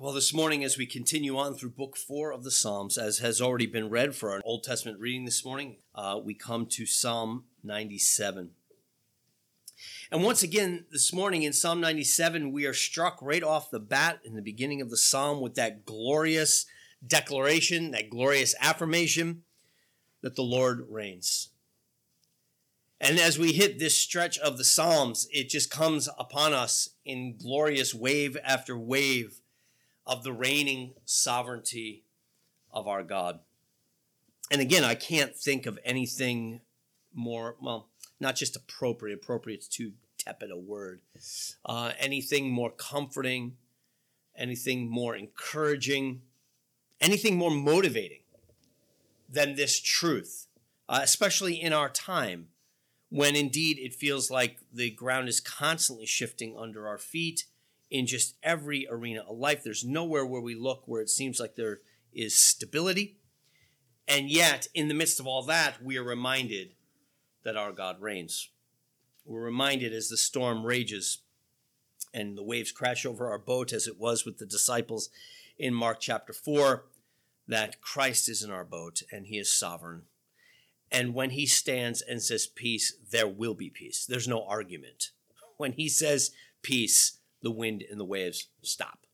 Well, this morning, as we continue on through book four of the Psalms, as has already been read for our Old Testament reading this morning, uh, we come to Psalm 97. And once again, this morning in Psalm 97, we are struck right off the bat in the beginning of the psalm with that glorious declaration, that glorious affirmation that the Lord reigns. And as we hit this stretch of the Psalms, it just comes upon us in glorious wave after wave of the reigning sovereignty of our God. And again, I can't think of anything more, well, not just appropriate, Appropriate appropriate's too tepid a word, uh, anything more comforting, anything more encouraging, anything more motivating than this truth, uh, especially in our time when indeed it feels like the ground is constantly shifting under our feet in just every arena of life. There's nowhere where we look where it seems like there is stability. And yet, in the midst of all that, we are reminded that our God reigns. We're reminded as the storm rages and the waves crash over our boat, as it was with the disciples in Mark chapter 4, that Christ is in our boat and he is sovereign. And when he stands and says peace, there will be peace. There's no argument. When he says peace, the wind and the waves stop.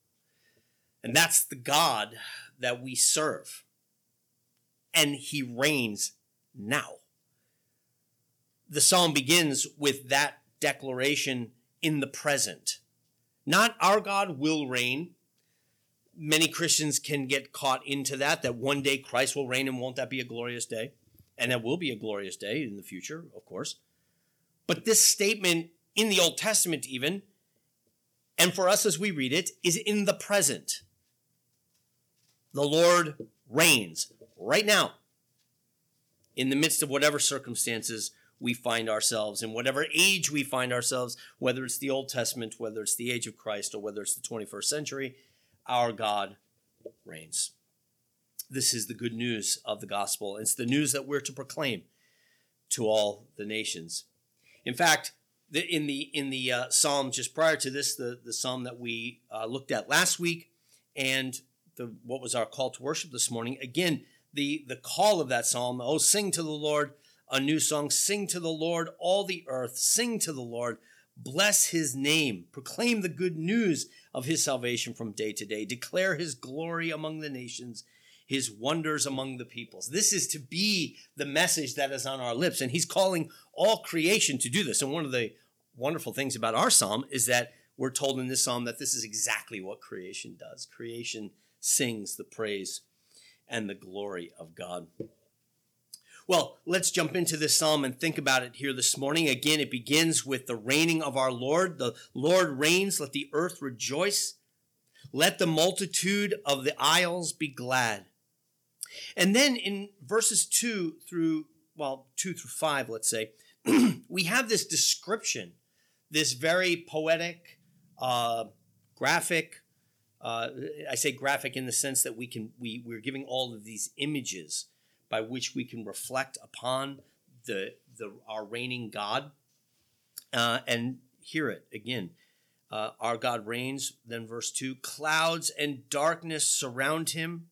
And that's the God that we serve. And he reigns now. The psalm begins with that declaration in the present. Not our God will reign. Many Christians can get caught into that, that one day Christ will reign, and won't that be a glorious day? And that will be a glorious day in the future, of course. But this statement in the Old Testament, even, and for us as we read it, is in the present. The Lord reigns right now in the midst of whatever circumstances we find ourselves, in whatever age we find ourselves, whether it's the Old Testament, whether it's the age of Christ, or whether it's the 21st century, our God reigns. This is the good news of the gospel. It's the news that we're to proclaim to all the nations. In fact, the, in the in the uh, psalm just prior to this, the the psalm that we uh, looked at last week, and the what was our call to worship this morning. Again, the the call of that psalm. Oh, sing to the Lord a new song. Sing to the Lord all the earth. Sing to the Lord. Bless His name. Proclaim the good news of His salvation from day to day. Declare His glory among the nations his wonders among the peoples. This is to be the message that is on our lips. And he's calling all creation to do this. And one of the wonderful things about our psalm is that we're told in this psalm that this is exactly what creation does. Creation sings the praise and the glory of God. Well, let's jump into this psalm and think about it here this morning. Again, it begins with the reigning of our Lord. The Lord reigns, let the earth rejoice. Let the multitude of the isles be glad. And then in verses 2 through, well, 2 through 5, let's say, we have this description, this very poetic, uh, graphic, uh, I say graphic in the sense that we can, we, we're giving all of these images by which we can reflect upon the, the our reigning God uh, and hear it again. Uh, our God reigns. Then verse 2 clouds and darkness surround him.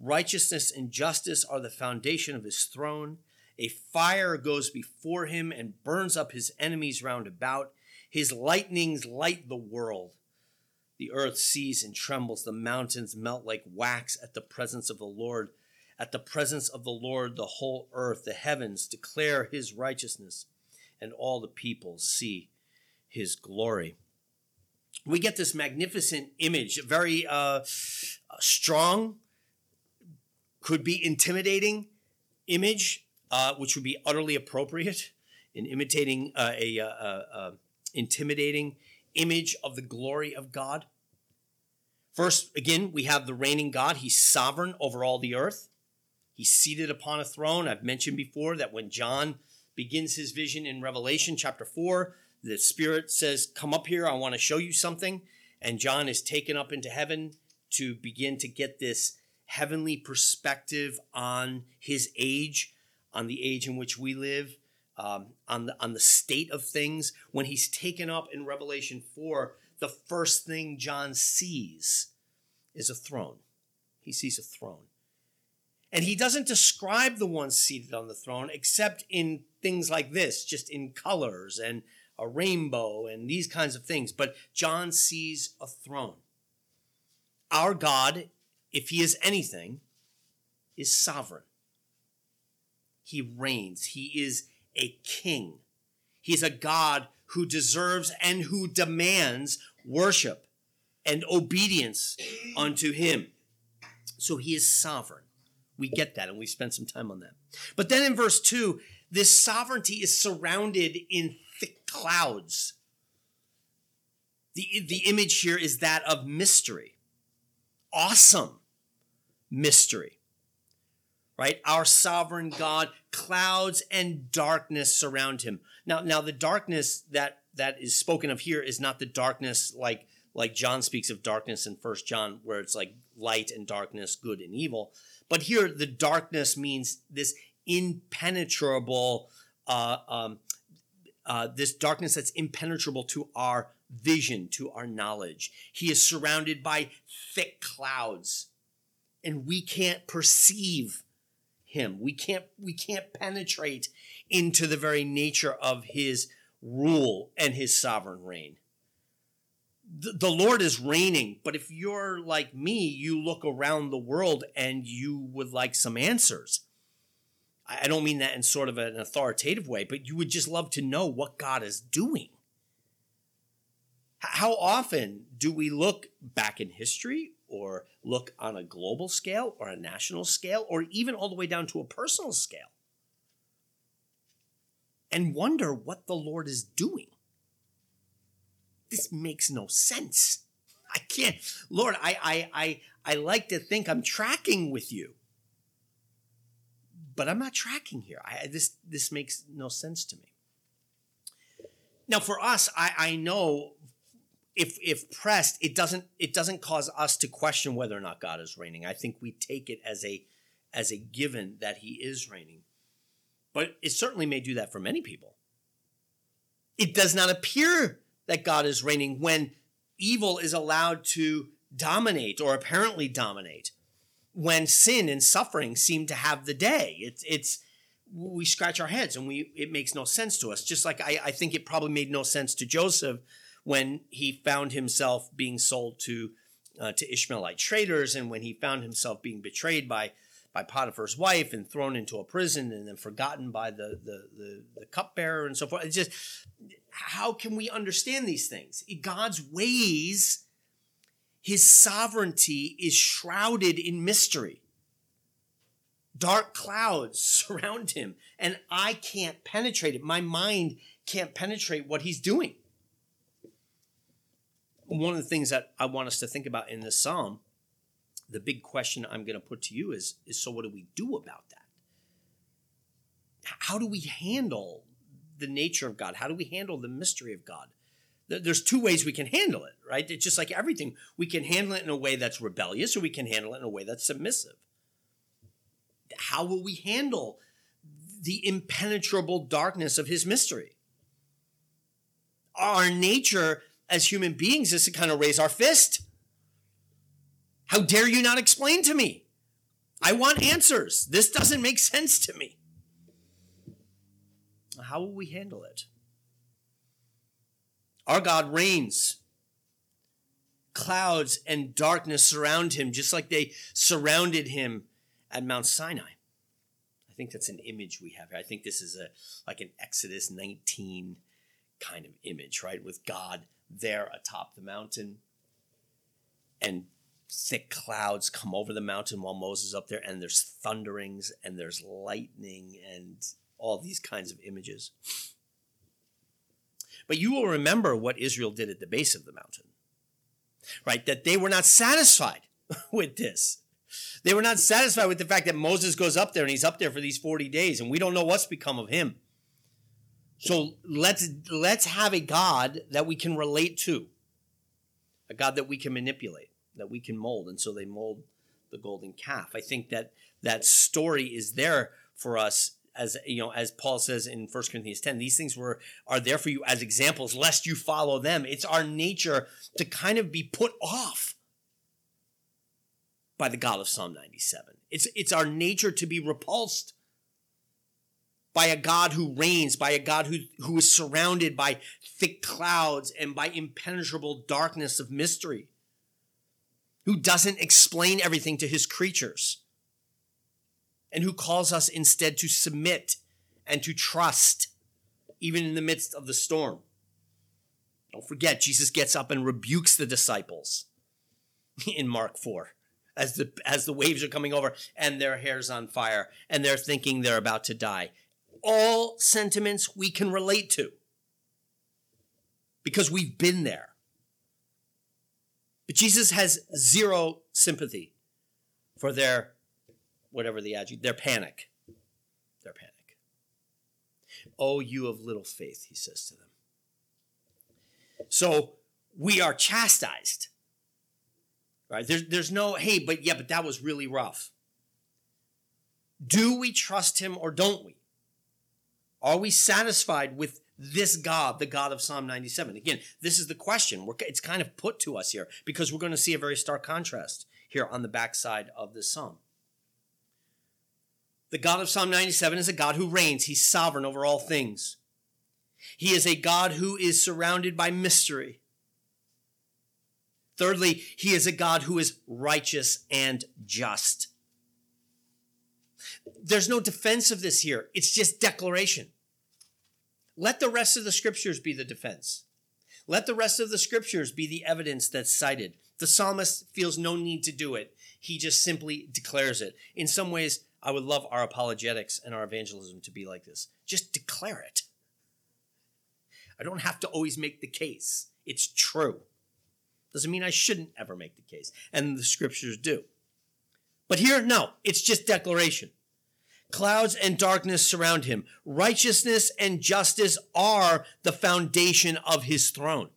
Righteousness and justice are the foundation of his throne. A fire goes before him and burns up his enemies round about. His lightnings light the world. The earth sees and trembles. The mountains melt like wax at the presence of the Lord. At the presence of the Lord, the whole earth, the heavens declare his righteousness, and all the people see his glory. We get this magnificent image, very uh, strong, could be intimidating image, uh, which would be utterly appropriate in imitating uh, a, uh, uh, uh, intimidating image of the glory of God. First, again, we have the reigning God. He's sovereign over all the earth. He's seated upon a throne. I've mentioned before that when John begins his vision in Revelation chapter 4, the Spirit says, Come up here, I want to show you something. And John is taken up into heaven to begin to get this heavenly perspective on his age, on the age in which we live, um, on the on the state of things. When he's taken up in Revelation four, the first thing John sees is a throne. He sees a throne. And he doesn't describe the one seated on the throne except in things like this, just in colors and a rainbow and these kinds of things. But John sees a throne. Our God, if he is anything, is sovereign. He reigns. He is a king. He's a God who deserves and who demands worship and obedience unto him. So he is sovereign. We get that, and we spent some time on that. But then in verse 2, this sovereignty is surrounded in thick clouds. The, the image here is that of mystery, awesome mystery, right? Our sovereign God, clouds and darkness surround him. Now, now the darkness that that is spoken of here is not the darkness like like John speaks of darkness in First John, where it's like light and darkness, good and evil. But here, the darkness means this impenetrable, uh, um, uh, this darkness that's impenetrable to our vision, to our knowledge. He is surrounded by thick clouds, and we can't perceive him. We can't we can't penetrate into the very nature of his rule and his sovereign reign the Lord is reigning, but if you're like me, you look around the world and you would like some answers. I don't mean that in sort of an authoritative way, but you would just love to know what God is doing. How often do we look back in history or look on a global scale or a national scale or even all the way down to a personal scale and wonder what the Lord is doing? this makes no sense. I can't, Lord, I, I, I, I like to think I'm tracking with you, but I'm not tracking here. I, this, this makes no sense to me. Now, for us, I, I know if if pressed, it doesn't it doesn't cause us to question whether or not God is reigning. I think we take it as a as a given that He is reigning, but it certainly may do that for many people. It does not appear that God is reigning when evil is allowed to dominate or apparently dominate. When sin and suffering seem to have the day, it's it's we scratch our heads and we it makes no sense to us. Just like I, I think it probably made no sense to Joseph when he found himself being sold to uh, to Ishmaelite traders and when he found himself being betrayed by by Potiphar's wife and thrown into a prison and then forgotten by the the the, the cupbearer and so forth. It's just how can we understand these things? God's ways, his sovereignty is shrouded in mystery. Dark clouds surround him, and I can't penetrate it. My mind can't penetrate what he's doing. One of the things that I want us to think about in this psalm, the big question I'm going to put to you is, is so what do we do about that? How do we handle the nature of God? How do we handle the mystery of God? There's two ways we can handle it, right? It's just like everything. We can handle it in a way that's rebellious or we can handle it in a way that's submissive. How will we handle the impenetrable darkness of his mystery? Our nature as human beings is to kind of raise our fist. How dare you not explain to me? I want answers. This doesn't make sense to me. How will we handle it? Our God reigns. Clouds and darkness surround him, just like they surrounded him at Mount Sinai. I think that's an image we have here. I think this is a like an Exodus 19 kind of image, right? With God there atop the mountain and thick clouds come over the mountain while Moses is up there, and there's thunderings and there's lightning and all these kinds of images. But you will remember what Israel did at the base of the mountain, right? That they were not satisfied with this. They were not satisfied with the fact that Moses goes up there and he's up there for these 40 days and we don't know what's become of him. So let's let's have a God that we can relate to. A God that we can manipulate, that we can mold. And so they mold the golden calf. I think that that story is there for us as you know, as Paul says in 1 Corinthians 10, these things were are there for you as examples, lest you follow them. It's our nature to kind of be put off by the God of Psalm 97. It's, it's our nature to be repulsed by a God who reigns, by a God who, who is surrounded by thick clouds and by impenetrable darkness of mystery, who doesn't explain everything to his creatures, and who calls us instead to submit and to trust, even in the midst of the storm. Don't forget, Jesus gets up and rebukes the disciples in Mark 4 as the as the waves are coming over and their hair's on fire and they're thinking they're about to die. All sentiments we can relate to because we've been there. But Jesus has zero sympathy for their whatever the adjective, their panic. Their panic. Oh, you of little faith, he says to them. So we are chastised. Right? There's, there's no, hey, but yeah, but that was really rough. Do we trust him or don't we? Are we satisfied with this God, the God of Psalm 97? Again, this is the question. We're, it's kind of put to us here because we're going to see a very stark contrast here on the backside of this psalm. The God of Psalm 97 is a God who reigns. He's sovereign over all things. He is a God who is surrounded by mystery. Thirdly, he is a God who is righteous and just. There's no defense of this here. It's just declaration. Let the rest of the scriptures be the defense. Let the rest of the scriptures be the evidence that's cited. The psalmist feels no need to do it. He just simply declares it. In some ways, I would love our apologetics and our evangelism to be like this. Just declare it. I don't have to always make the case. It's true. Doesn't mean I shouldn't ever make the case. And the scriptures do. But here, no, it's just declaration. Clouds and darkness surround him. Righteousness and justice are the foundation of his throne.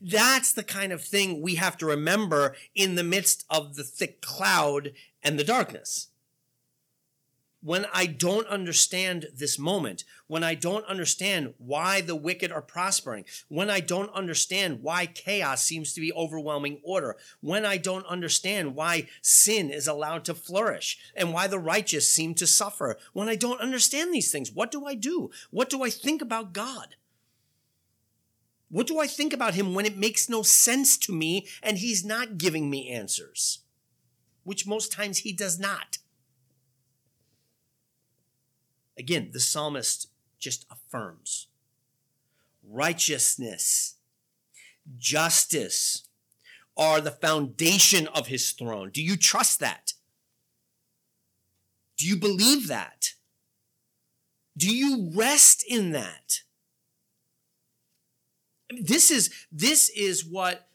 That's the kind of thing we have to remember in the midst of the thick cloud and the darkness when I don't understand this moment, when I don't understand why the wicked are prospering, when I don't understand why chaos seems to be overwhelming order, when I don't understand why sin is allowed to flourish and why the righteous seem to suffer, when I don't understand these things, what do I do? What do I think about God? What do I think about him when it makes no sense to me and he's not giving me answers? Which most times he does not. Again, the psalmist just affirms righteousness, justice are the foundation of his throne. Do you trust that? Do you believe that? Do you rest in that? This is this is what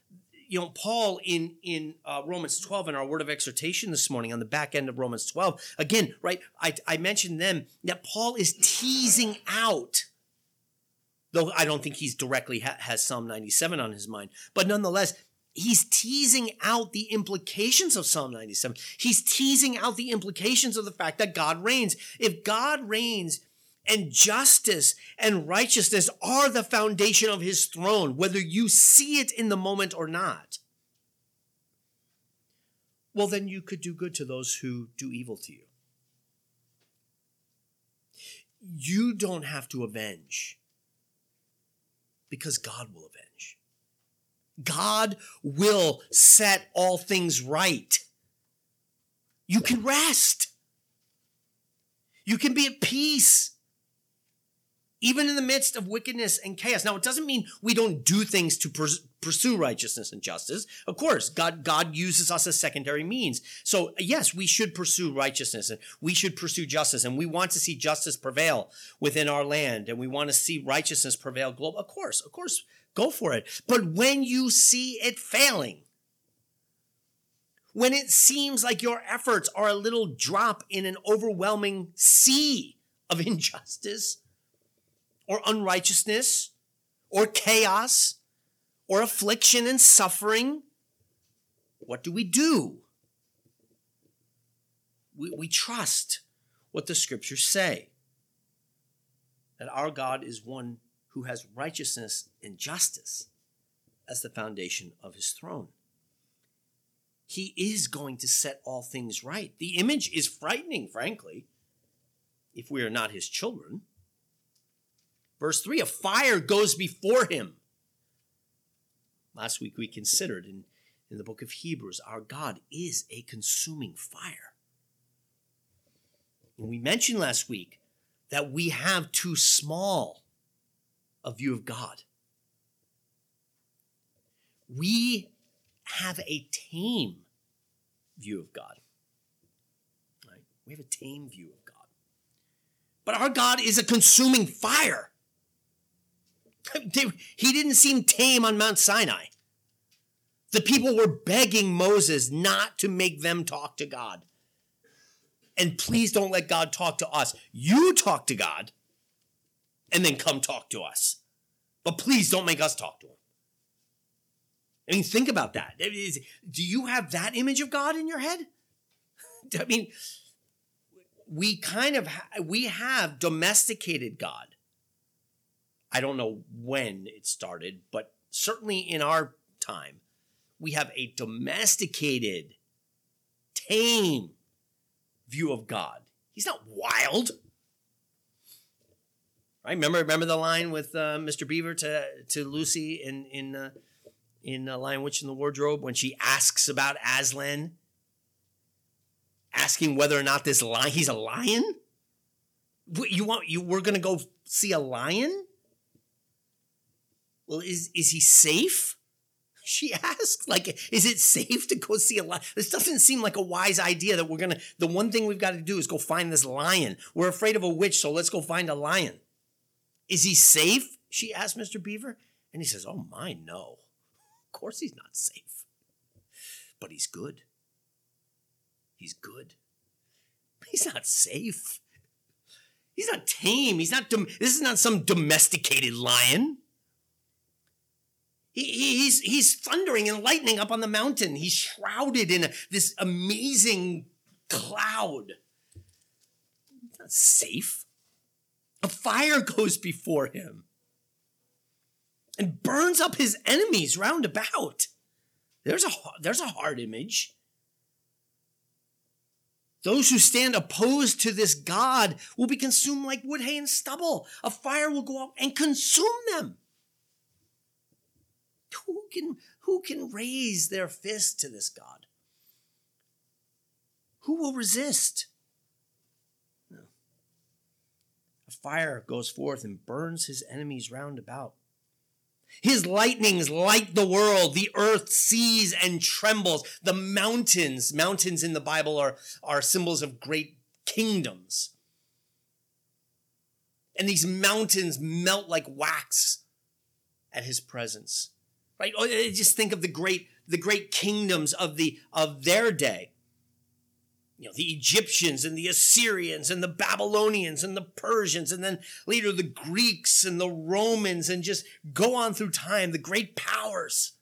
you know, Paul in in uh, Romans 12 in our word of exhortation this morning on the back end of Romans 12, again, right? I, I mentioned them that Paul is teasing out, though I don't think he's directly ha- has Psalm 97 on his mind, but nonetheless, he's teasing out the implications of Psalm 97. He's teasing out the implications of the fact that God reigns. If God reigns, and justice and righteousness are the foundation of his throne, whether you see it in the moment or not. Well, then you could do good to those who do evil to you. You don't have to avenge because God will avenge. God will set all things right. You can rest. You can be at peace even in the midst of wickedness and chaos. Now, it doesn't mean we don't do things to pers- pursue righteousness and justice. Of course, God, God uses us as secondary means. So yes, we should pursue righteousness and we should pursue justice and we want to see justice prevail within our land and we want to see righteousness prevail global. Of course, of course, go for it. But when you see it failing, when it seems like your efforts are a little drop in an overwhelming sea of injustice, or unrighteousness or chaos or affliction and suffering, what do we do? We, we trust what the scriptures say that our God is one who has righteousness and justice as the foundation of his throne. he is going to set all things right. The image is frightening, frankly, if we are not his children. Verse 3 a fire goes before him. Last week we considered in, in the book of Hebrews, our God is a consuming fire. And we mentioned last week that we have too small a view of God. We have a tame view of God. Right? We have a tame view of God. But our God is a consuming fire. He didn't seem tame on Mount Sinai. The people were begging Moses not to make them talk to God. And please don't let God talk to us. You talk to God and then come talk to us. But please don't make us talk to him. I mean, think about that. Do you have that image of God in your head? I mean, we kind of ha- we have domesticated God. I don't know when it started, but certainly in our time, we have a domesticated, tame view of God. He's not wild. Right? Remember, remember the line with uh, Mr. Beaver to to Lucy in in uh, in uh, Lion Witch in the Wardrobe when she asks about Aslan, asking whether or not this lion he's a lion. You want you? We're gonna go see a lion. Well, is is he safe? She asked, like, is it safe to go see a lion? This doesn't seem like a wise idea that we're gonna. The one thing we've got to do is go find this lion. We're afraid of a witch, so let's go find a lion. Is he safe? She asked Mr. Beaver, and he says, "Oh my, no. Of course he's not safe. But he's good. He's good. He's not safe. He's not tame. He's not. Dom- this is not some domesticated lion. He, he's he's thundering and lightning up on the mountain. He's shrouded in a, this amazing cloud. Not safe. A fire goes before him and burns up his enemies round about. There's a, there's a hard image. Those who stand opposed to this God will be consumed like wood, hay, and stubble. A fire will go up and consume them. Who can, who can raise their fist to this God? Who will resist? No. A fire goes forth and burns his enemies round about. His lightnings light the world. The earth sees and trembles. The mountains, mountains in the Bible are, are symbols of great kingdoms. And these mountains melt like wax at his presence. Right? Oh, eh, just think of the great, the great kingdoms of the of their day you know, the Egyptians and the Assyrians and the Babylonians and the Persians, and then later the Greeks and the Romans, and just go on through time, the great powers.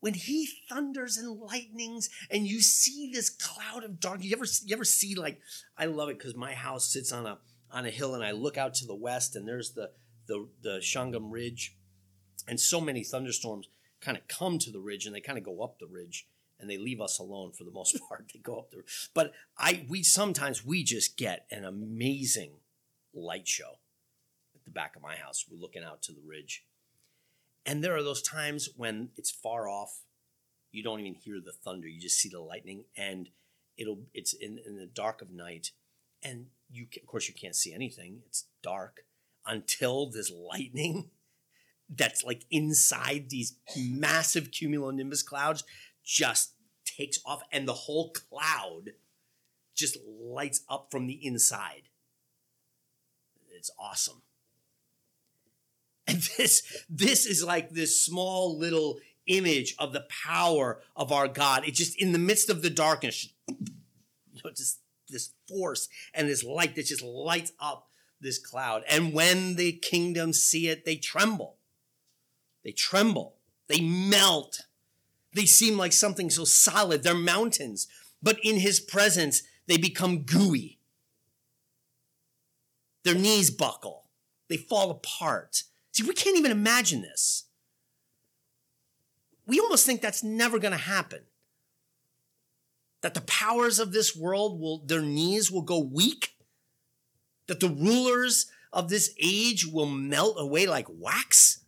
When he thunders and lightnings, and you see this cloud of dark, you ever you ever see like I love it because my house sits on a on a hill, and I look out to the west, and there's the the the Shangam Ridge, and so many thunderstorms kind of come to the ridge, and they kind of go up the ridge and they leave us alone for the most part. They go up there, but I we sometimes we just get an amazing light show at the back of my house. We're looking out to the ridge, and there are those times when it's far off. You don't even hear the thunder; you just see the lightning, and it'll it's in, in the dark of night, and you of course you can't see anything. It's dark until this lightning that's like inside these massive cumulonimbus clouds just takes off and the whole cloud just lights up from the inside. It's awesome. And this this is like this small little image of the power of our God. It just in the midst of the darkness, you know, just this force and this light that just lights up this cloud. And when the kingdoms see it, they tremble. They tremble. They melt they seem like something so solid. They're mountains. But in his presence, they become gooey. Their knees buckle. They fall apart. See, we can't even imagine this. we almost think that's never going to happen. That the powers of this world will, their knees will go weak. That the rulers of this age will melt away like wax.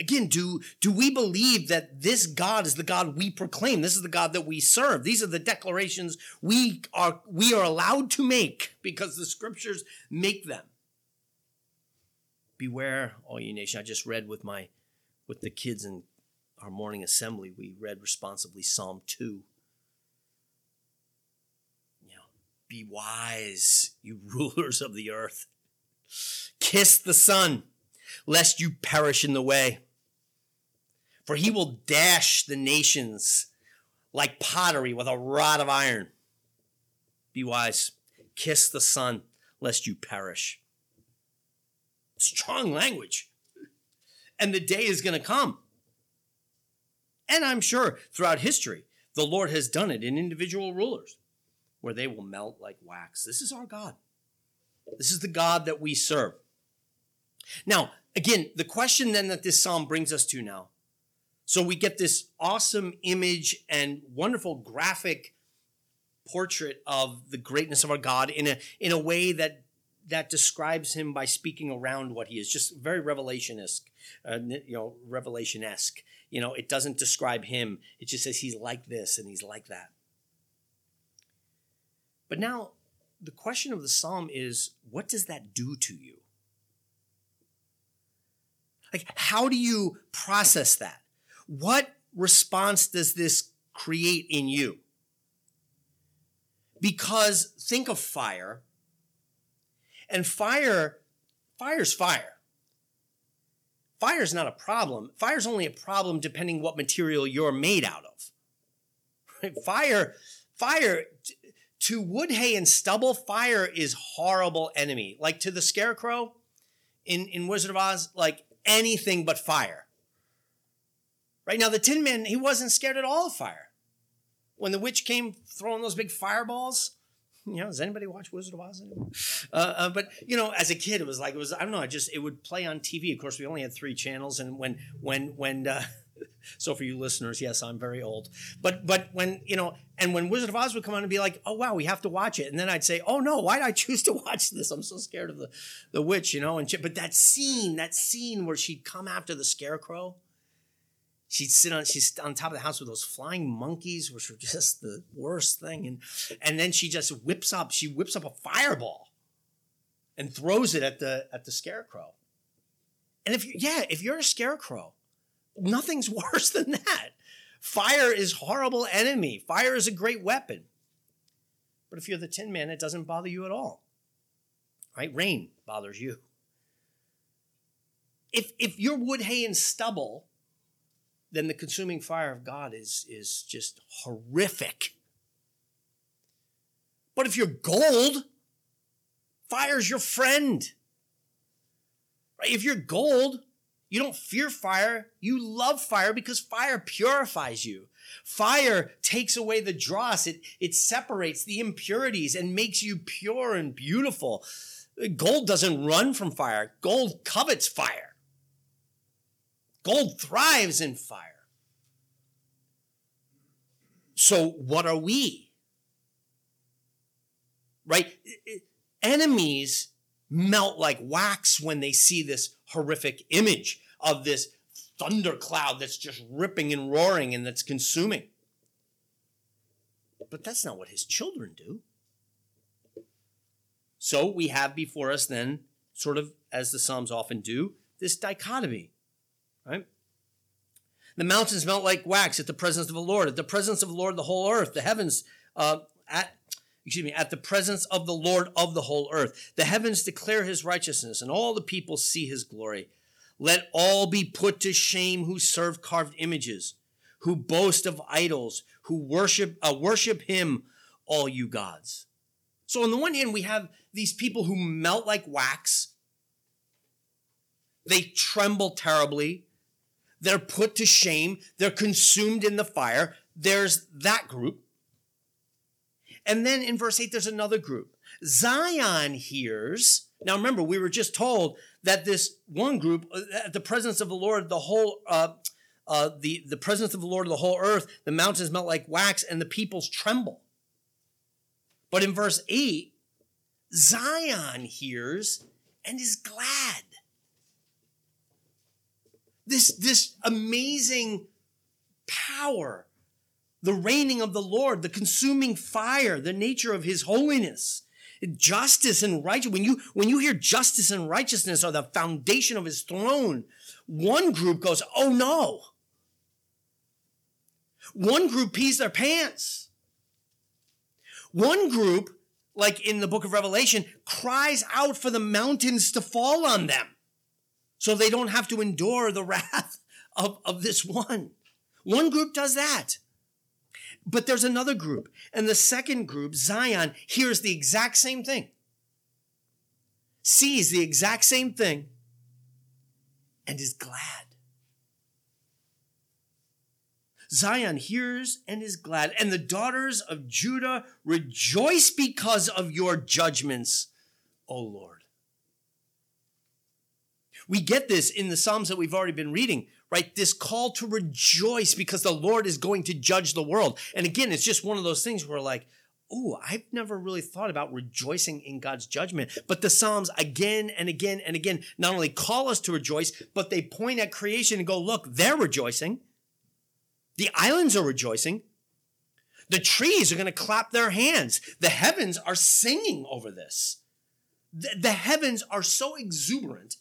Again, do, do we believe that this God is the God we proclaim? This is the God that we serve. These are the declarations we are, we are allowed to make because the scriptures make them. Beware, all you nation. I just read with my with the kids in our morning assembly, we read responsibly Psalm 2. You know, be wise, you rulers of the earth. Kiss the Son, lest you perish in the way. For he will dash the nations like pottery with a rod of iron. Be wise. Kiss the Son, lest you perish. Strong language. And the day is going to come. And I'm sure throughout history, the Lord has done it in individual rulers where they will melt like wax. This is our God. This is the God that we serve. Now, again, the question then that this psalm brings us to now. So we get this awesome image and wonderful graphic portrait of the greatness of our God in a in a way that that describes him by speaking around what he is, just very revelation-esque, uh, you know, revelation-esque. You know, it doesn't describe him. It just says he's like this and he's like that. But now, the question of the psalm is, what does that do to you? Like, how do you process that? What response does this create in you? Because think of fire and fire, fire's fire. Fire's not a problem. Fire's only a problem depending what material you're made out of. Fire, fire, to wood, hay, and stubble, fire is horrible enemy. Like to the scarecrow in, in Wizard of Oz, like anything but fire. Right now, the Tin Man, he wasn't scared at all of fire. When the witch came throwing those big fireballs, you know, does anybody watch Wizard of Oz anymore? Uh, uh, but you know, as a kid, it was like it was. I don't know. I just it would play on TV. Of course, we only had three channels, and when when when. Uh, so for you listeners, yes, I'm very old. But but when you know, and when Wizard of Oz would come on and be like, "Oh wow, we have to watch it," and then I'd say, "Oh no, why did I choose to watch this? I'm so scared of the the witch," you know. And she, but that scene, that scene where she'd come after the scarecrow, she'd sit on she's on top of the house with those flying monkeys which were just the worst thing. And and then she just whips up she whips up a fireball and throws it at the at the scarecrow. And if you yeah if you're a scarecrow nothing's worse than that. Fire is horrible enemy. Fire is a great weapon. But if you're the tin man it doesn't bother you at all. Right? Rain bothers you. If if you're wood hay and stubble then the consuming fire of God is, is just horrific. But if you're gold, fire's your friend. Right? If you're gold, you don't fear fire. You love fire because fire purifies you. Fire takes away the dross. It, it separates the impurities and makes you pure and beautiful. Gold doesn't run from fire. Gold covets fire. Gold thrives in fire. So, what are we? Right? Enemies melt like wax when they see this horrific image of this thundercloud that's just ripping and roaring and that's consuming. But that's not what his children do. So we have before us then, sort of as the Psalms often do, this dichotomy right? The mountains melt like wax at the presence of the Lord. At the presence of the Lord, the whole earth, the heavens, uh, at excuse me, at the presence of the Lord of the whole earth. The heavens declare his righteousness, and all the people see his glory. Let all be put to shame who serve carved images, who boast of idols, who worship uh, worship him, all you gods. So on the one hand, we have these people who melt like wax. They tremble terribly. They're put to shame. They're consumed in the fire. There's that group. And then in verse 8, there's another group. Zion hears. Now remember, we were just told that this one group, uh, at the presence of the Lord, the whole, uh, uh, the, the presence of the Lord of the whole earth, the mountains melt like wax and the peoples tremble. But in verse 8, Zion hears and is glad. This, this amazing power, the reigning of the Lord, the consuming fire, the nature of his holiness, justice and righteousness. When you, when you hear justice and righteousness are the foundation of his throne, one group goes, oh no. One group pees their pants. One group, like in the book of Revelation, cries out for the mountains to fall on them so they don't have to endure the wrath of, of this one. One group does that. But there's another group. And the second group, Zion, hears the exact same thing, sees the exact same thing, and is glad. Zion hears and is glad, and the daughters of Judah rejoice because of your judgments, O Lord. We get this in the Psalms that we've already been reading, right? This call to rejoice because the Lord is going to judge the world. And again, it's just one of those things where, like, oh, I've never really thought about rejoicing in God's judgment. But the Psalms again and again and again not only call us to rejoice, but they point at creation and go, look, they're rejoicing. The islands are rejoicing. The trees are going to clap their hands. The heavens are singing over this. The, the heavens are so exuberant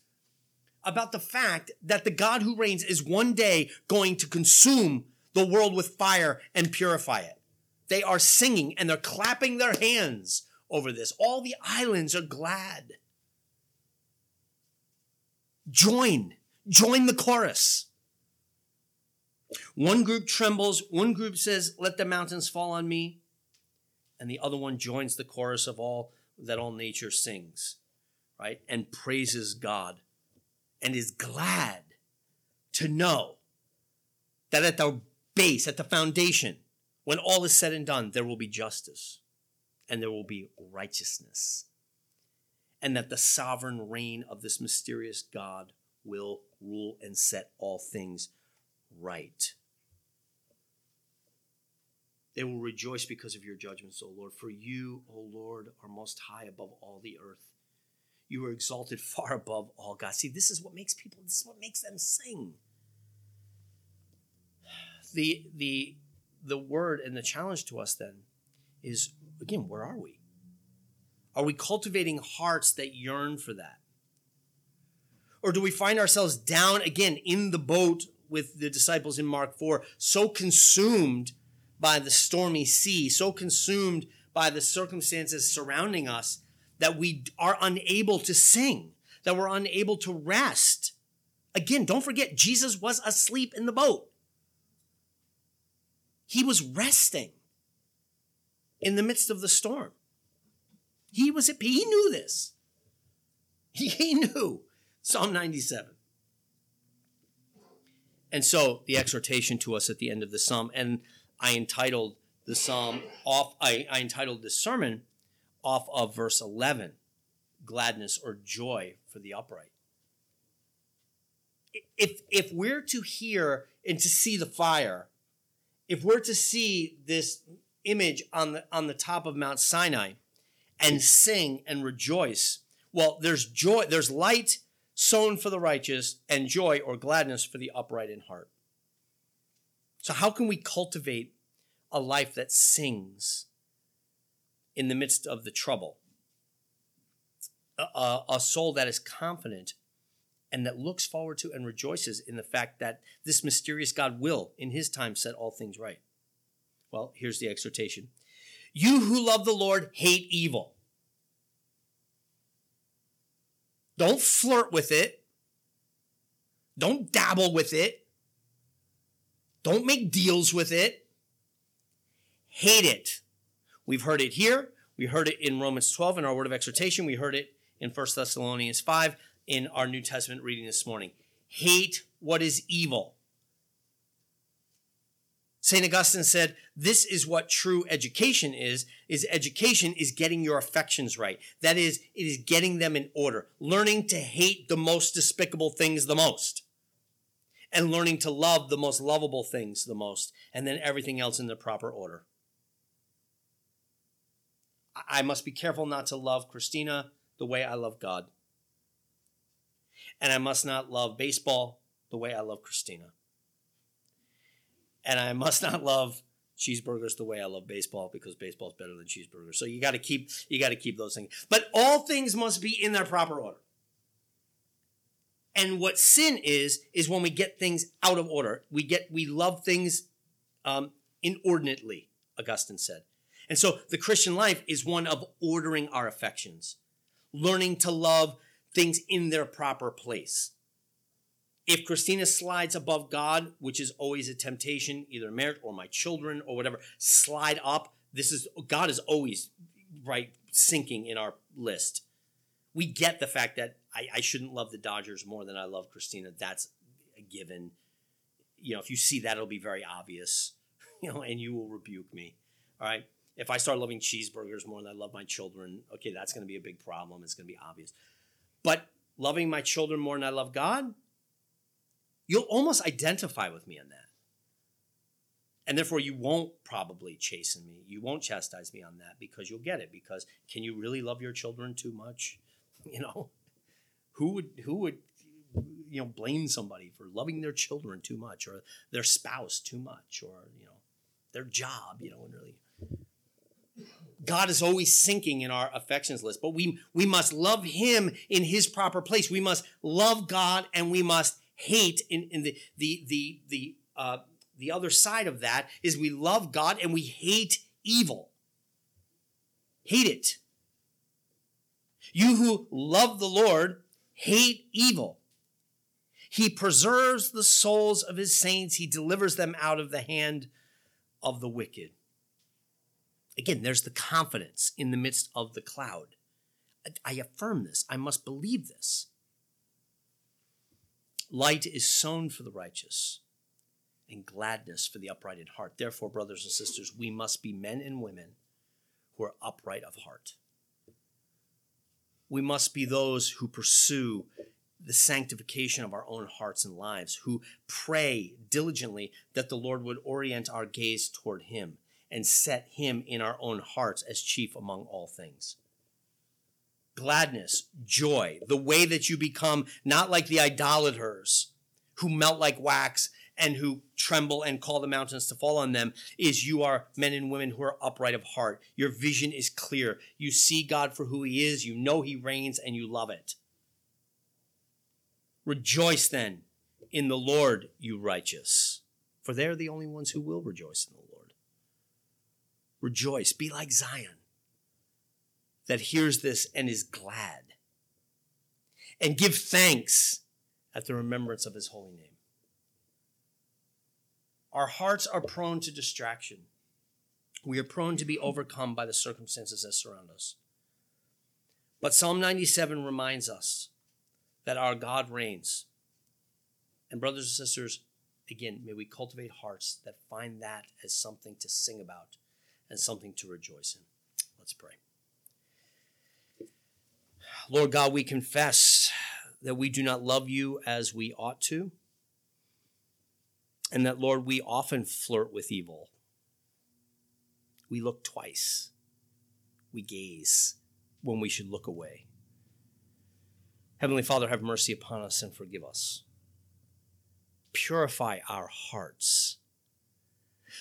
about the fact that the God who reigns is one day going to consume the world with fire and purify it. They are singing and they're clapping their hands over this. All the islands are glad. Join, join the chorus. One group trembles, one group says, Let the mountains fall on me. And the other one joins the chorus of all that all nature sings, right? And praises God and is glad to know that at the base, at the foundation, when all is said and done, there will be justice and there will be righteousness. And that the sovereign reign of this mysterious God will rule and set all things right. They will rejoice because of your judgments, O Lord. For you, O Lord, are most high above all the earth. You are exalted far above all God. See, this is what makes people, this is what makes them sing. The the the word and the challenge to us then is again, where are we? Are we cultivating hearts that yearn for that? Or do we find ourselves down again in the boat with the disciples in Mark 4, so consumed by the stormy sea, so consumed by the circumstances surrounding us that we are unable to sing, that we're unable to rest. Again, don't forget, Jesus was asleep in the boat. He was resting in the midst of the storm. He was at peace. he knew this. He, knew Psalm 97. And so the exhortation to us at the end of the psalm, and I entitled the psalm off, I, I entitled the sermon off of verse 11 gladness or joy for the upright. If, if we're to hear and to see the fire, if we're to see this image on the, on the top of Mount Sinai and sing and rejoice, well, there's joy, there's light sown for the righteous and joy or gladness for the upright in heart. So, how can we cultivate a life that sings in the midst of the trouble. A, a, soul that is confident and that looks forward to and rejoices in the fact that this mysterious God will, in his time, set all things right. Well, here's the exhortation You who love the Lord hate evil. Don't flirt with it. Don't dabble with it. Don't make deals with it. Hate it. We've heard it here. We heard it in Romans 12 in our word of exhortation. We heard it in 1 Thessalonians 5 in our New Testament reading this morning. Hate what is evil. St. Augustine said, this is what true education is, is education is getting your affections right. That is, it is getting them in order, learning to hate the most despicable things the most. and learning to love the most lovable things the most, and then everything else in the proper order. I must be careful not to love Christina the way I love God. And I must not love baseball the way I love Christina. And I must not love cheeseburgers the way I love baseball because baseball is better than cheeseburgers. So you got to keep you got to keep those things. But all things must be in their proper order. And what sin is is when we get things out of order. We get we love things um, inordinately. Augustine said. And so the Christian life is one of ordering our affections, learning to love things in their proper place. If Christina slides above God, which is always a temptation, either merit or my children or whatever, slide up. This is God is always right sinking in our list. We get the fact that I, I shouldn't love the Dodgers more than I love Christina. That's a given. You know, if you see that, it'll be very obvious. You know, and you will rebuke me. All right if I start loving cheeseburgers more than I love my children, okay, that's going to be a big problem. It's going to be obvious. But loving my children more than I love God, you'll almost identify with me in that. And therefore, you won't probably chasten me. You won't chastise me on that because you'll get it. Because can you really love your children too much? You know, who would who would you know blame somebody for loving their children too much, or their spouse too much, or you know their job? You know, and really God is always sinking in our affections list, but we, we must love him in his proper place. We must love God and we must hate in, in the, the, the, the, uh, the other side of that is we love God and we hate evil. Hate it. You who love the Lord hate evil. He preserves the souls of his saints. He delivers them out of the hand of the wicked. Again, there's the confidence in the midst of the cloud. I affirm this. I must believe this. Light is sown for the righteous and gladness for the upright in heart. Therefore, brothers and sisters, we must be men and women who are upright of heart. We must be those who pursue the sanctification of our own hearts and lives, who pray diligently that the Lord would orient our gaze toward Him and set him in our own hearts as chief among all things. Gladness, joy, the way that you become not like the idolaters who melt like wax and who tremble and call the mountains to fall on them is you are men and women who are upright of heart. Your vision is clear. You see God for who he is, you know he reigns, and you love it. Rejoice then in the Lord, you righteous, for they're the only ones who will rejoice in the Lord. Rejoice. Be like Zion that hears this and is glad. And give thanks at the remembrance of his holy name. Our hearts are prone to distraction. We are prone to be overcome by the circumstances that surround us. But Psalm 97 reminds us that our God reigns. And, brothers and sisters, again, may we cultivate hearts that find that as something to sing about and something to rejoice in. Let's pray. Lord God, we confess that we do not love you as we ought to, and that, Lord, we often flirt with evil. We look twice, we gaze when we should look away. Heavenly Father, have mercy upon us and forgive us. Purify our hearts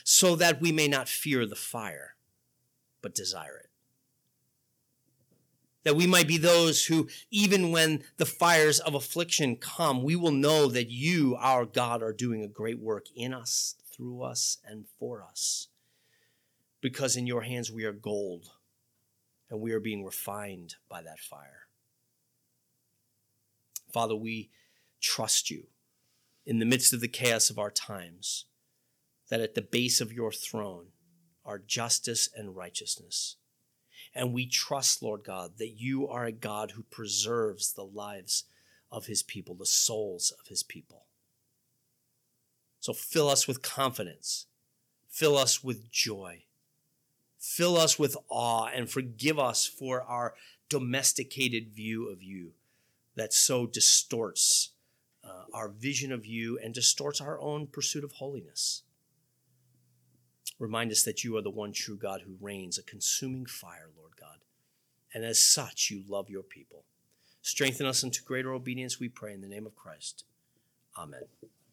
so that we may not fear the fire, but desire it. That we might be those who, even when the fires of affliction come, we will know that you, our God, are doing a great work in us, through us, and for us. Because in your hands we are gold, and we are being refined by that fire. Father, we trust you in the midst of the chaos of our times that at the base of your throne are justice and righteousness. And we trust, Lord God, that you are a God who preserves the lives of his people, the souls of his people. So fill us with confidence, fill us with joy, fill us with awe, and forgive us for our domesticated view of you that so distorts uh, our vision of you and distorts our own pursuit of holiness. Remind us that you are the one true God who reigns, a consuming fire, Lord God. And as such, you love your people. Strengthen us into greater obedience, we pray, in the name of Christ. Amen.